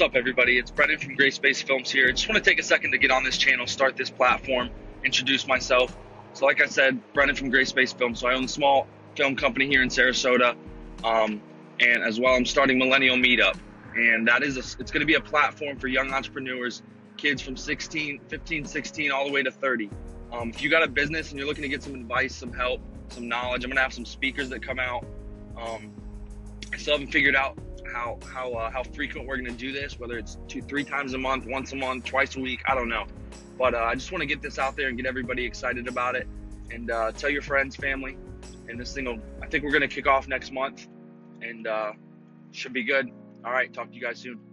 What's up, everybody? It's Brendan from Gray Space Films here. I just want to take a second to get on this channel, start this platform, introduce myself. So, like I said, Brendan from Gray Space Films. So, I own a small film company here in Sarasota, um, and as well, I'm starting Millennial Meetup, and that is a, it's going to be a platform for young entrepreneurs, kids from 16, 15, 16, all the way to 30. Um, if you got a business and you're looking to get some advice, some help, some knowledge, I'm going to have some speakers that come out. Um, I still haven't figured out how how uh, how frequent we're going to do this, whether it's two, three times a month, once a month, twice a week. I don't know, but uh, I just want to get this out there and get everybody excited about it, and uh, tell your friends, family, and this thing will. I think we're going to kick off next month, and uh, should be good. All right, talk to you guys soon.